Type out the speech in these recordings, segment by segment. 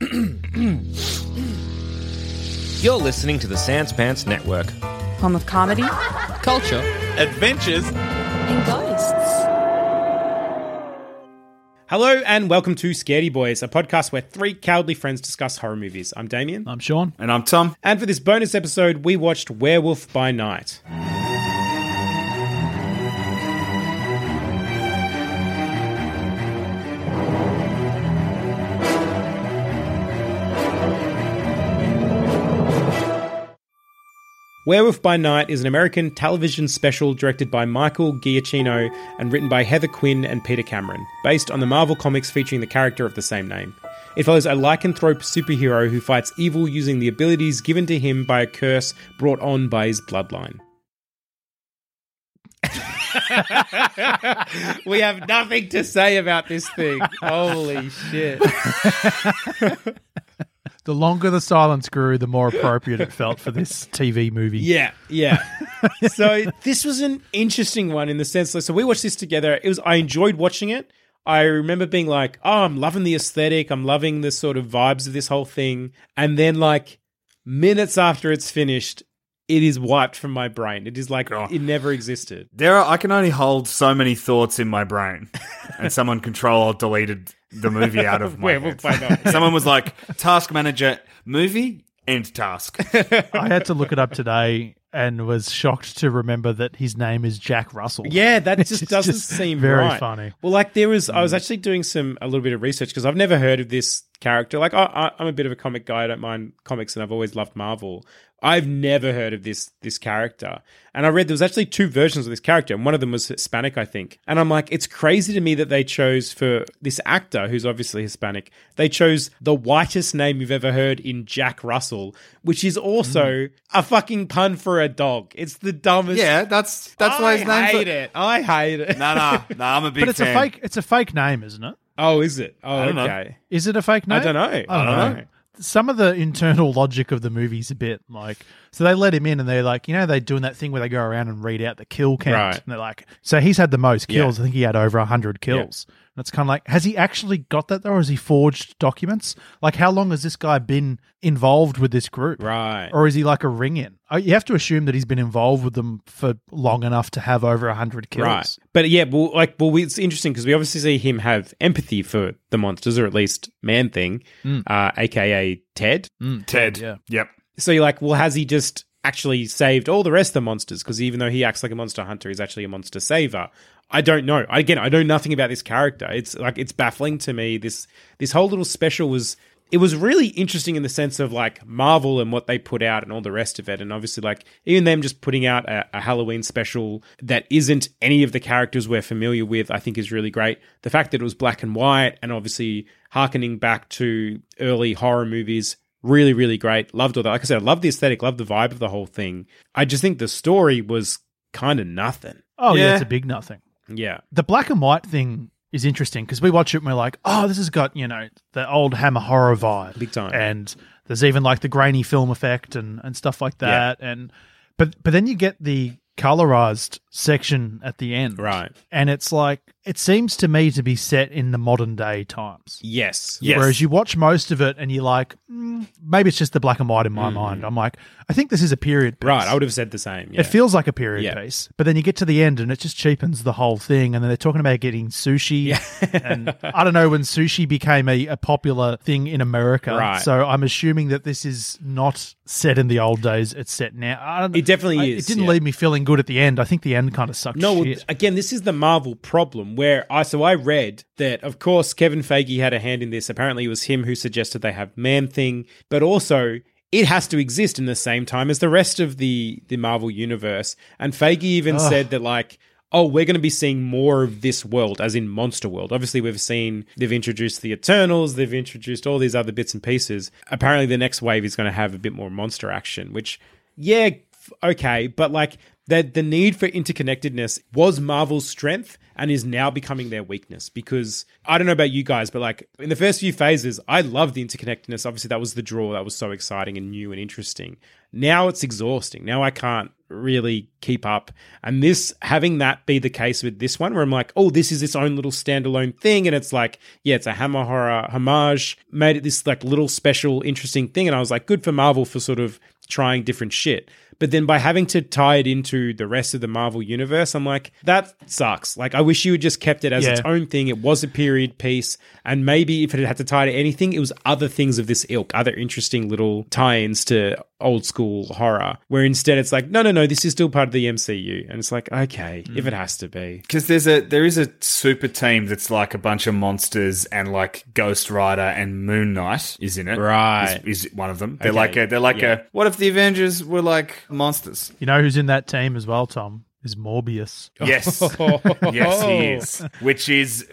You're listening to the Sanspants Network. Home of comedy Culture. Adventures. and ghosts. Hello and welcome to Scaredy Boys, a podcast where three cowardly friends discuss horror movies. I'm Damien. I'm Sean. And I'm Tom. And for this bonus episode, we watched Werewolf by Night. Werewolf by Night is an American television special directed by Michael Giacchino and written by Heather Quinn and Peter Cameron, based on the Marvel comics featuring the character of the same name. It follows a lycanthrope superhero who fights evil using the abilities given to him by a curse brought on by his bloodline. we have nothing to say about this thing. Holy shit. The longer the silence grew, the more appropriate it felt for this TV movie. Yeah, yeah. so this was an interesting one in the sense that so we watched this together. It was I enjoyed watching it. I remember being like, "Oh, I'm loving the aesthetic. I'm loving the sort of vibes of this whole thing." And then like minutes after it's finished, it is wiped from my brain. It is like Oh. it never existed. There are, I can only hold so many thoughts in my brain. and someone control or deleted the movie out of my Werewolf head. by Night. Someone was like, task manager, movie, end task. I had to look it up today and was shocked to remember that his name is Jack Russell. Yeah, that just It's doesn't just seem very right. funny. Well, like there was, I was mm. actually doing some a little bit of research because I've never heard of this character. Like, I, I, I'm a bit of a comic guy. I don't mind comics, and I've always loved Marvel. I've never heard of this this character, and I read there was actually two versions of this character, and one of them was Hispanic, I think. And I'm like, it's crazy to me that they chose for this actor, who's obviously Hispanic, they chose the whitest name you've ever heard in Jack Russell, which is also mm. a fucking pun for a dog. It's the dumbest. yeah, that's that's why his I name's. hate it. I hate it. No, no, no, I'm a big But it's fan. a fake it's a fake name, isn't it? Oh, is it? Oh, I don't know. okay. Is it a fake name? I don't know. I don't, know. Some of the internal logic of the movie's a bit like so they let him in and they're like, you know, they're doing that thing where they go around and read out the kill count. Right. And they're like, so he's had the most Yeah. kills. I think he had over hundred kills. And it's kind of like, has he actually got that though, or has he forged documents? Like, how long has this guy been involved with this group? Right. Or is he like a ring in? Oh, You have to assume that he's been involved with them for long enough to have over hundred kills. Right. But yeah, well, like, well, it's interesting because we obviously see him have empathy for the monsters, or at least Man Thing, uh, aka Ted. Ted. Yeah. Yep. So you're like, well, has he just actually saved all the rest of the monsters? Because even though he acts like a monster hunter, he's actually a monster saver. I don't know. Again, I know nothing about this character. It's like it's baffling to me. This this whole little special was it was really interesting in the sense of like Marvel and what they put out and all the rest of it. And obviously, like even them just putting out a, a Halloween special that isn't any of the characters we're familiar with, I think is really great. The fact that it was black and white and obviously harkening back to early horror movies really really great loved all that like i said i love the aesthetic love the vibe of the whole thing i just think the story was kind of nothing Oh yeah, Yeah. it's a big nothing. yeah the black and white thing is interesting because we watch it and we're like, oh, this has got, you know, the old Hammer horror vibe. Big time. And there's even like the grainy film effect and, and stuff like that. And but but then you get the colorized section at the end. Right. And it's like, it seems to me to be set in the modern day times. Yes. Yes. Whereas you watch most of it and you're like, mm, maybe it's just the black and white in my mind. I'm like, I think this is a period piece. Mm. Right. I would have said the same. Yeah. It feels like a period Yeah. piece, but then you get to the end and it just cheapens the whole thing. And then they're talking about getting sushi, and I don't know when sushi became a, a popular thing in America. Right. So I'm assuming that this is not set in the old days; it's set now. I don't, It definitely I- is, It didn't yeah. leave me feeling good at the end. I think the end kind of sucked. No, well, again, this is the Marvel problem where I so I read that of course Kevin Feige had a hand in this. Apparently, it was him who suggested they have Man Thing, but also it has to exist in the same time as the rest of the the Marvel universe. And Feige even said that like. Oh, we're going to be seeing more of this world, as in Monster World. Obviously, we've seen they've introduced the Eternals, they've introduced all these other bits and pieces. Apparently, the next wave is going to have a bit more monster action, which, yeah, okay, but like the the need for interconnectedness was Marvel's strength and is now becoming their weakness because I don't know about you guys, but like in the first few phases, I loved the interconnectedness. Obviously, that was the draw that was so exciting and new and interesting. Now it's exhausting. Now I can't really keep up. And this having that be the case with this one, where I'm like, oh, this is its own little standalone thing, and it's like, yeah, it's a Hammer horror homage, made it this like little special, interesting thing. And I was like, good for Marvel for sort of trying different shit. But then by having to tie it into the rest of the Marvel universe, I'm like, that sucks. Like, I wish you had just kept it as its own thing. It was a period piece. And maybe if it had to tie to anything, it was other things of this ilk, other interesting little tie ins to old school horror, where instead it's like, no, no, no, this is still part of the MCU. And it's like, okay, hmm. if it has to be. Because there's a there is a super team that's like a bunch of monsters and like Ghost Rider and Moon Knight is in it. Right. is, is one of them. They're Okay. like a, they're like Yeah. a. What if the Avengers were like monsters? you know who's in that team as well, Tom? Is Morbius. Yes, yes, he is. Which is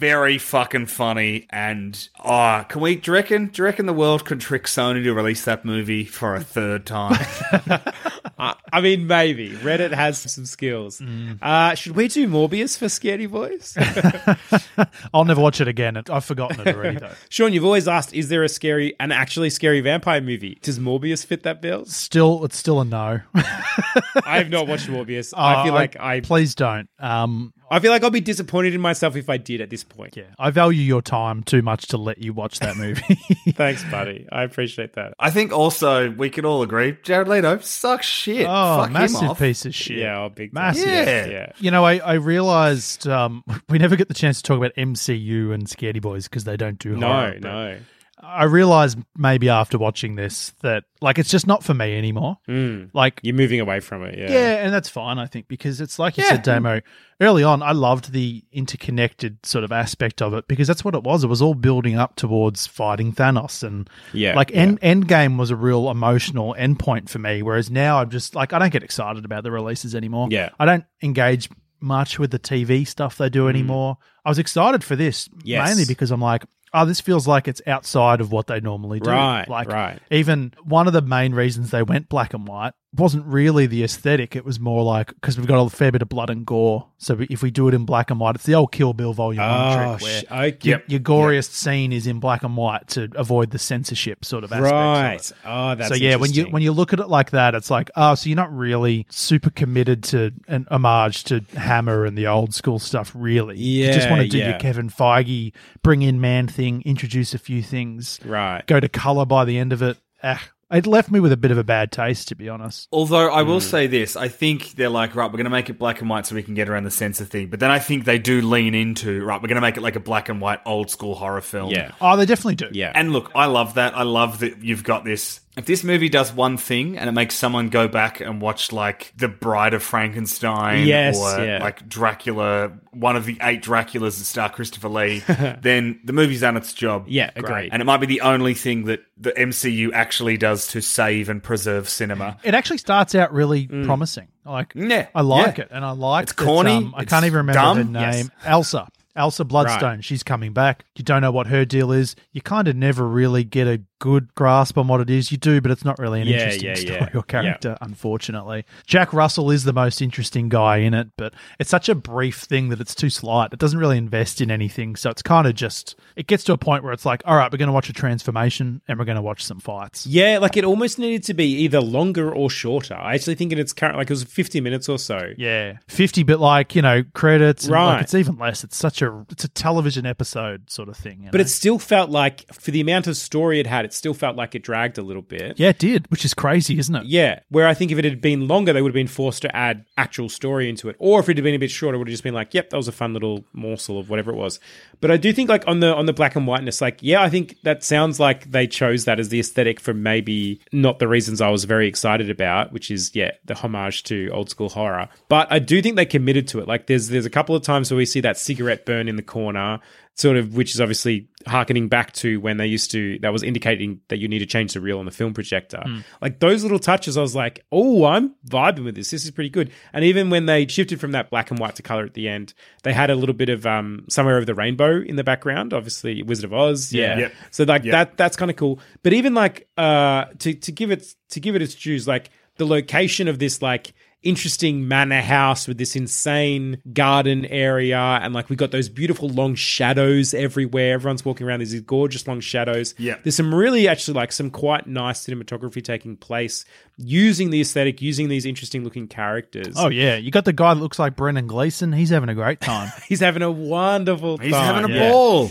very fucking funny. And oh, can we? Do you reckon? Do you reckon the world could trick Sony to release that movie for a third time? I, I mean, maybe. Reddit has some skills. Uh, should we do Morbius for Scaredy Boys? I'll never watch it again. I've forgotten it already though. Sean, you've always asked, is there a scary, an actually scary vampire movie? Does Morbius fit that bill? Still, it's still a no. I have not watched Morbius. I feel Uh, like I, please don't. Um, I feel like I'll be disappointed in myself if I did at this point. yeah, I value your time too much to let you watch that movie. Thanks, buddy. I appreciate that. I think also we can all agree Jared Leto sucks shit. oh, Fuck him massive off. piece of shit. Yeah, oh, big. Massive. Yeah. yeah. You know, I, I realized um, we never get the chance to talk about MCU and Scaredy Boys because they don't do No, horror, but no. I realized maybe after watching this that like it's just not for me anymore. Mm. Like You're moving away from it. Yeah. yeah. and that's fine, I think, because it's like you said, Damo, early on, I loved the interconnected sort of aspect of it because that's what it was. It was all building up towards fighting Thanos. And Yeah, like yeah. end, Endgame was a real emotional endpoint for me. Whereas now I'm just like, I don't get excited about the releases anymore. Yeah. I don't engage much with the TV stuff they do anymore. I was excited for this Mm. Yes. mainly because I'm like, oh, this feels like it's outside of what they normally do. Right, Like, right. even one of the main reasons they went black and white wasn't really the aesthetic. It was more like because we've got a fair bit of blood and gore. So if we do it in black and white, it's the old Kill Bill Volume Oh, One trick where sh- okay. your, your goriest scene is in black and white to avoid the censorship sort of aspects. of Right. it. Oh, that's so yeah, when you when you look at it like that, it's like oh, so you're not really super committed to an homage to Hammer and the old school stuff, really. Yeah. You just want to do yeah. your Kevin Feige, bring in Man Thing, introduce a few things, Right. go to color by the end of it. Ah, it left me with a bit of a bad taste, to be honest. Although I will mm. say this, I think they're like, right, we're going to make it black and white so we can get around the censor thing. But then I think they do lean into, right, we're going to make it like a black and white old school horror film. Yeah. Oh, they definitely do. Yeah. And look, I love that. I love that you've got this. If this movie does one thing and it makes someone go back and watch like The Bride of Frankenstein Yes, or yeah. like Dracula, one of the eight Draculas that star Christopher Lee, then the movie's done its job. Yeah, agreed. And it might be the only thing that the MCU actually does to save and preserve cinema. It actually starts out really promising. Like, Yeah, I like yeah. it, and I like it. It's corny, um, I it's can't even remember dumb, her name. yes. Elsa. Elsa Bloodstone, Right. she's coming back. You don't know what her deal is. You kind of never really get a good grasp on what it is. You do, but it's not really an Yeah, interesting yeah, story yeah. or character, unfortunately. Jack Russell is the most interesting guy in it, but it's such a brief thing that it's too slight. It doesn't really invest in anything. So it's kind of just, it gets to a point where it's like, all right, we're going to watch a transformation and we're going to watch some fights. Yeah, like it almost needed to be either longer or shorter. I actually think in its current, like it was 50 minutes or so. Yeah, fifty, but like you know, credits. And Right. like it's even less. It's such it's a television episode sort of thing. But know? it still felt like, for the amount of story it had, it still felt like it dragged a little bit. yeah, it did, which is crazy, isn't it? Yeah, where I think if it had been longer, they would have been forced to add actual story into it, or if it had been a bit shorter, it would have just been like, "Yep, that was a fun little morsel of whatever it was." But I do think, like on the on the black and whiteness, like, yeah, I think that sounds like they chose that as the aesthetic for maybe not the reasons I was very excited about, which is yeah, the homage to old school horror. But I do think they committed to it. Like, there's there's a couple of times where we see that cigarette burn in the corner sort of which is obviously harkening back to when they used to that was indicating that you need to change the reel on the film projector. Like those little touches i was like oh i'm vibing with this. This is pretty good. And even when they shifted from that black and white to color at the end they had a little bit of um somewhere over the rainbow in the background obviously wizard of oz yeah. Yep. so like that that's kind of cool. But even like uh to to give it to give it its dues like the location of this like interesting manor house with this insane garden area and like we got those beautiful long shadows everywhere everyone's walking around these gorgeous long shadows Yeah. there's some really actually like some quite nice cinematography taking place using the aesthetic using these interesting looking characters Oh yeah, you got the guy that looks like Brendan Gleeson. He's having a great time. he's having a wonderful He's time. having a Yeah. ball.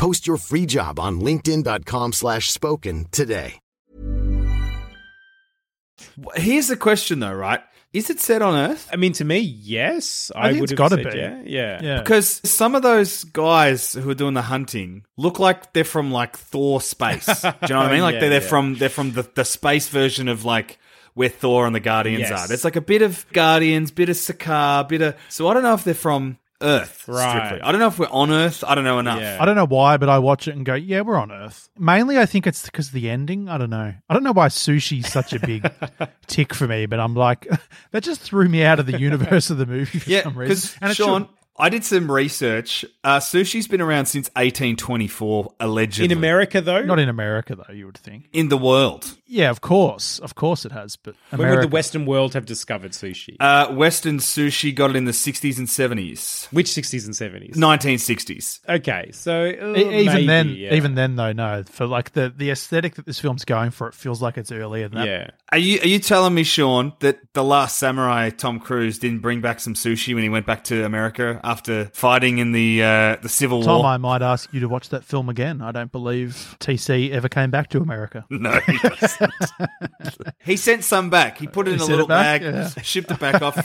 Post your free job on linkedin.com slash spoken today. Here's the question, though, right? Is it set on Earth? i mean to me yes I i, think would it's have gotta said be. yeah yeah Yeah. Because some of those guys who are doing the hunting look like they're from like Thor space. Do you know what I mean? Like Yeah, they're, they're yeah. from they're from the, the space version of like where Thor and the Guardians Yes. are. There's like a bit of Guardians, bit of Sakaar, bit of so I don't know if they're from Earth. Right. Strictly. I don't know if we're on Earth. I don't know enough. Yeah. I don't know why, but I watch it and go, yeah, we're on Earth. Mainly, I think it's because of the ending. I don't know. I don't know why sushi's such a big tick for me, but I'm like, that just threw me out of the universe of the movie for Yeah, some because reason. And it Sean, should. I did some research. Uh, sushi's been around since 1824, allegedly. in america though Not in America, though, you would think. In the world. Yeah, of course. Of course it has. But when would the western world have discovered sushi Uh, Western sushi got it in the 60s and 70s. which 60s and 70s 1960s. okay so uh, E- even maybe, then, yeah. even then, though, no. For like the the aesthetic that this film's going for, it feels like it's earlier than that. yeah Are you are you telling me, Sean, that the last samurai Tom Cruise didn't bring back some sushi when he went back to America after fighting in the uh, the Civil war. Tom, War? I might ask you to watch that film again. I don't believe TC ever came back to America. No, he doesn't. he sent some back. He put it He in a little bag, Yeah. shipped it back off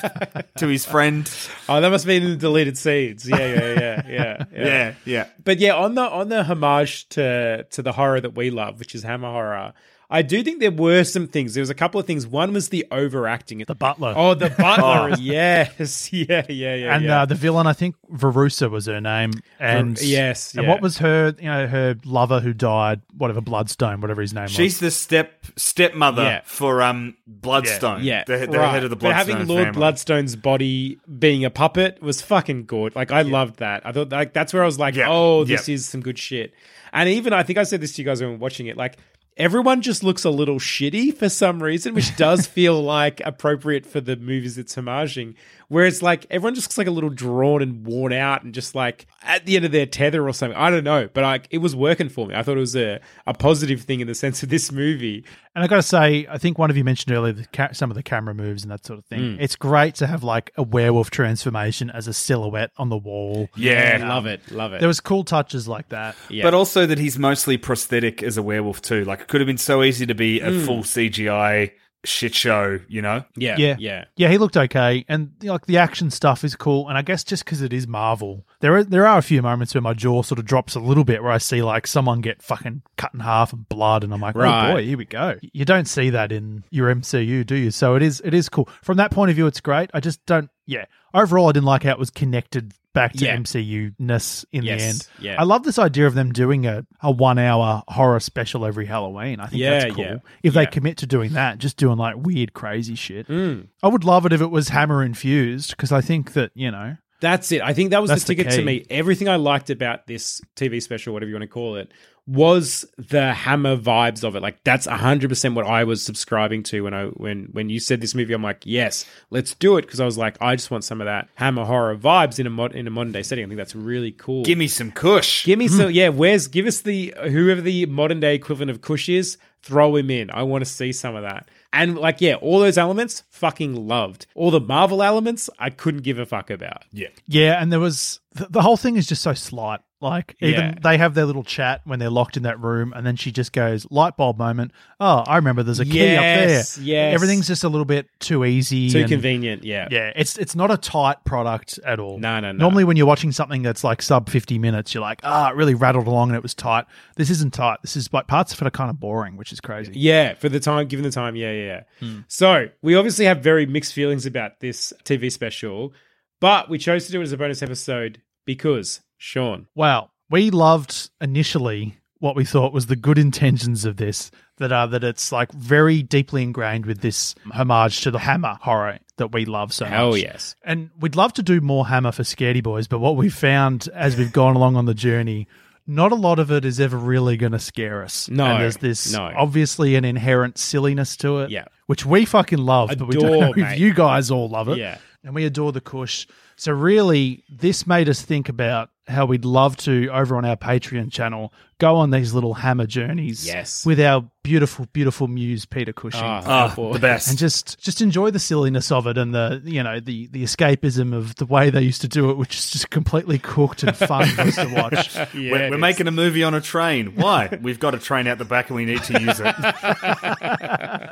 to his friend. oh that must have been in the deleted scenes yeah yeah yeah yeah Yeah, yeah. but yeah on the on the homage to to the horror that we love which is hammer horror I do think there were some things. There was a couple of things. One was the overacting. The butler. Oh, the butler. yes. Yeah, yeah, yeah. and yeah. Uh, the villain, I think Verussa was her name. And yes, And what was her, you know, her lover who died, whatever, Bloodstone, whatever his name She's was. She's the step stepmother Yeah. for um Bloodstone. Yeah, the, the right. head of the Bloodstone. But Bloodstone having Lord family. Bloodstone's body being a puppet was fucking good. Like I loved that. I thought like that's where I was like, Yeah. oh, this Yeah. is some good shit. And even I think I said this to you guys when we were watching it. Like everyone just looks a little shitty for some reason, which does feel like appropriate for the movies it's homaging. Whereas like everyone just looks like a little drawn and worn out and just like at the end of their tether or something. I don't know, but like it was working for me. I thought it was a, a positive thing in the sense of this movie. And I got to say, I think one of you mentioned earlier the ca- some of the camera moves and that sort of thing. Mm. It's great to have like a werewolf transformation as a silhouette on the wall. Yeah. I love it, love it. There was cool touches like that. Yeah. But also that he's mostly prosthetic as a werewolf too. Like it could have been so easy to be a Mm. full CGI shit show, you know? yeah, Yeah, yeah. yeah. He looked okay, and like the action stuff is cool. And I guess just because it is Marvel, there are there are a few moments where my jaw sort of drops a little bit, where I see like someone get fucking cut in half and blood, and I'm like, Right. oh boy, here we go. You don't see that in your MCU, do you? So it is it is cool from that point of view. It's great. I just don't. Yeah, overall, I didn't like how it was connected back to Yeah. MCU ness in Yes, the end. yeah. I love this idea of them doing a, a one hour horror special every Halloween. I think Yeah, that's cool. yeah, If they yeah. commit to doing that, just doing like weird, crazy shit. Mm. I would love it if it was Hammer infused because I think that you know That's it. I think that was That's the the ticket to key. me. Everything I liked about this TV special, whatever you want to call it, was the Hammer vibes of it. Like that's hundred percent what I was subscribing to when I when when you said this movie. I'm like, yes, let's do it because I was like, I just want some of that Hammer horror vibes in a mod, in a modern day setting. I think that's really cool. Give me some kush. Give me some, yeah. Where's give us the whoever the modern day equivalent of Kush is, throw him in. I want to see some of that. And like, yeah, all those elements, fucking loved. All the Marvel elements, I couldn't give a fuck about. Yeah. yeah, and there was the, the whole thing is just so slight. Like even Yeah. they have their little chat when they're locked in that room, and then she just goes light bulb moment. Oh, I remember. There's a key Yes, up there. Yeah, everything's just a little bit too easy, Too and- convenient. Yeah. Yeah, it's it's not a tight product at all. No, no, no. Normally, when you're watching something that's like sub 50 minutes, you're like, ah, it really rattled along and it was tight. This isn't tight. This is like parts of it are kind of boring, which is crazy. Yeah, for the time, given the time, yeah, yeah. yeah. So we obviously have very mixed feelings about this TV special, but we chose to do it as a bonus episode because Sean. Wow. We loved initially what we thought was the good intentions of this, that are that it's like very deeply ingrained with this homage to the Hammer horror that we love so Hell much. yes. And we'd love to do more Hammer for Scaredy Boys, but what we've found as we've gone along on the journey, not a lot of it is ever really going to scare us. No, And there's this no. obviously an inherent silliness to it. Yeah. Which we fucking love, but we don't Adore, know if mate. you guys all love it. Yeah. And we adore the Kush. So really, this made us think about how we'd love to, over on our Patreon channel, go on these little hammer journeys Yes. with our beautiful, beautiful muse, Peter Cushing Ah, Oh, the best. and just just enjoy the silliness of it and the you know the the escapism of the way they used to do it, which is just completely cooked and fun for us to watch. Yeah, we're we're making a movie on a train. Why? We've got a train out the back and we need to use it.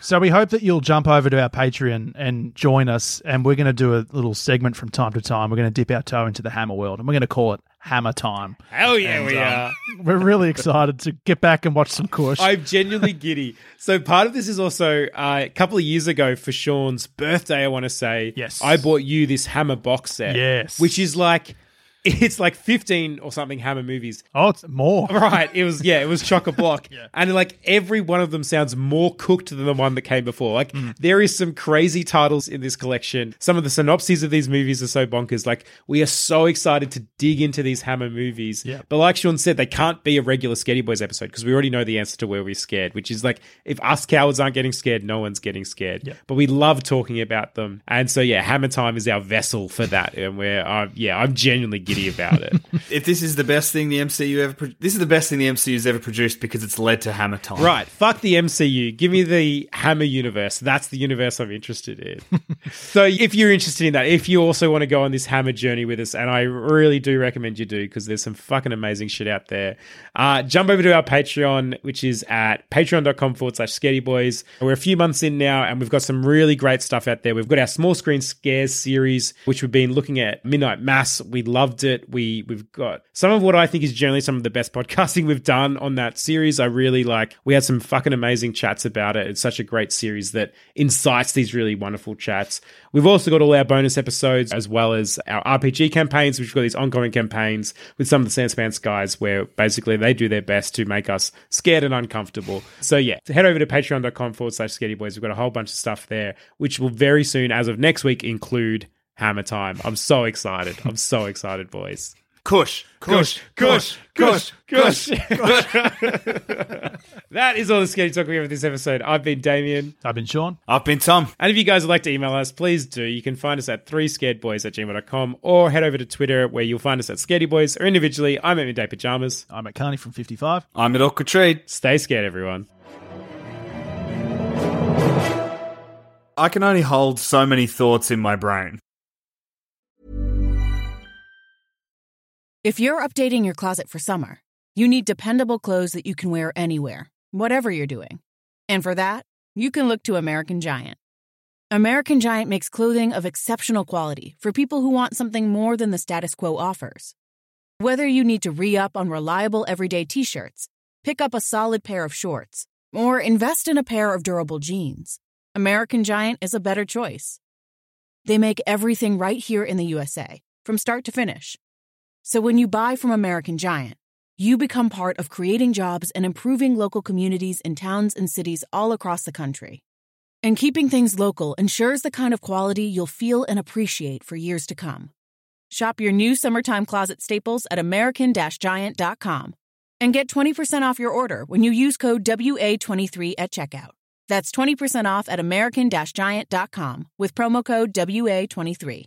So we hope that you'll jump over to our Patreon and join us, and we're going to do a little segment from time to time. We're going to dip our toe into the Hammer world, and we're going to call it Hammer Time. Hell yeah, we um, are. We're really excited to get back and watch some Kush. I'm genuinely giddy. So part of this is also uh, a couple of years ago for Sean's birthday. I want to say, Yes. I bought you this Hammer box set. Yes. which is like it's like 15 or something Hammer movies. oh, it's more. Right. It was yeah, it was chock a block. yeah. And like every one of them sounds more cooked than the one that came before. Like Mm. there is some crazy titles in this collection. Some of the synopses of these movies are so bonkers. Like we are so excited to dig into these Hammer movies. Yeah. But like Sean said, they can't be a regular Scaredy Boys episode because we already know the answer to where we're scared, which is like if us cowards aren't getting scared, no one's getting scared. Yeah. But we love talking about them. And so yeah, Hammer Time is our vessel for that. And we're uh, yeah, I'm genuinely giddy about it. if this is the best thing the MCU ever, pro- this is the best thing the MCU's ever produced because it's led to Hammer Time. Right. Fuck the MCU. Give me the Hammer universe. That's the universe I'm interested in. so if you're interested in that, if you also want to go on this Hammer journey with us, and I really do recommend you do because there's some fucking amazing shit out there, uh, jump over to our Patreon, which is at patreon.com forward slash scaredy boys. We're a few months in now, and we've got some really great stuff out there. We've got our small screen scares series, which we've been looking at Midnight Mass. We loved loved it. We we've got some of what I think is generally some of the best podcasting we've done on that series. I really like. We had some fucking amazing chats about it. It's such a great series that incites these really wonderful chats. We've also got all our bonus episodes as well as our RPG campaigns, which have got these ongoing campaigns with some of the Sanspants guys where basically they do their best to make us scared and uncomfortable. So yeah, head over to patreon.com forward slash scaredy boys. We've got a whole bunch of stuff there, which will very soon, as of next week, include Hammer Time. I'm so excited. I'm so excited, boys. Kush, kush, kush, kush, kush. that is all the scary talk we have for this episode. I've been Damien. I've been Sean. I've been Tom. And if you guys would like to email us, please do. You can find us at 3scaredboys at gmail.com or head over to Twitter where you'll find us at Scaredy Boys or individually. I'm at Midday Pajamas. I'm at Carney from 55. I'm at Awkward Trade. Stay scared, everyone. I can only hold so many thoughts in my brain. If you're updating your closet for summer, you need dependable clothes that you can wear anywhere, whatever you're doing. And for that, you can look to American Giant. American Giant makes clothing of exceptional quality for people who want something more than the status quo offers. Whether you need to re up on reliable everyday t shirts, pick up a solid pair of shorts, or invest in a pair of durable jeans, American Giant is a better choice. They make everything right here in the USA, from start to finish. So when you buy from American Giant, you become part of creating jobs and improving local communities in towns and cities all across the country. And keeping things local ensures the kind of quality you'll feel and appreciate for years to come. Shop your new summertime closet staples at American-Giant.com and get 20% off your order when you use code WA23 at checkout. That's 20% off at American-Giant.com with promo code WA23.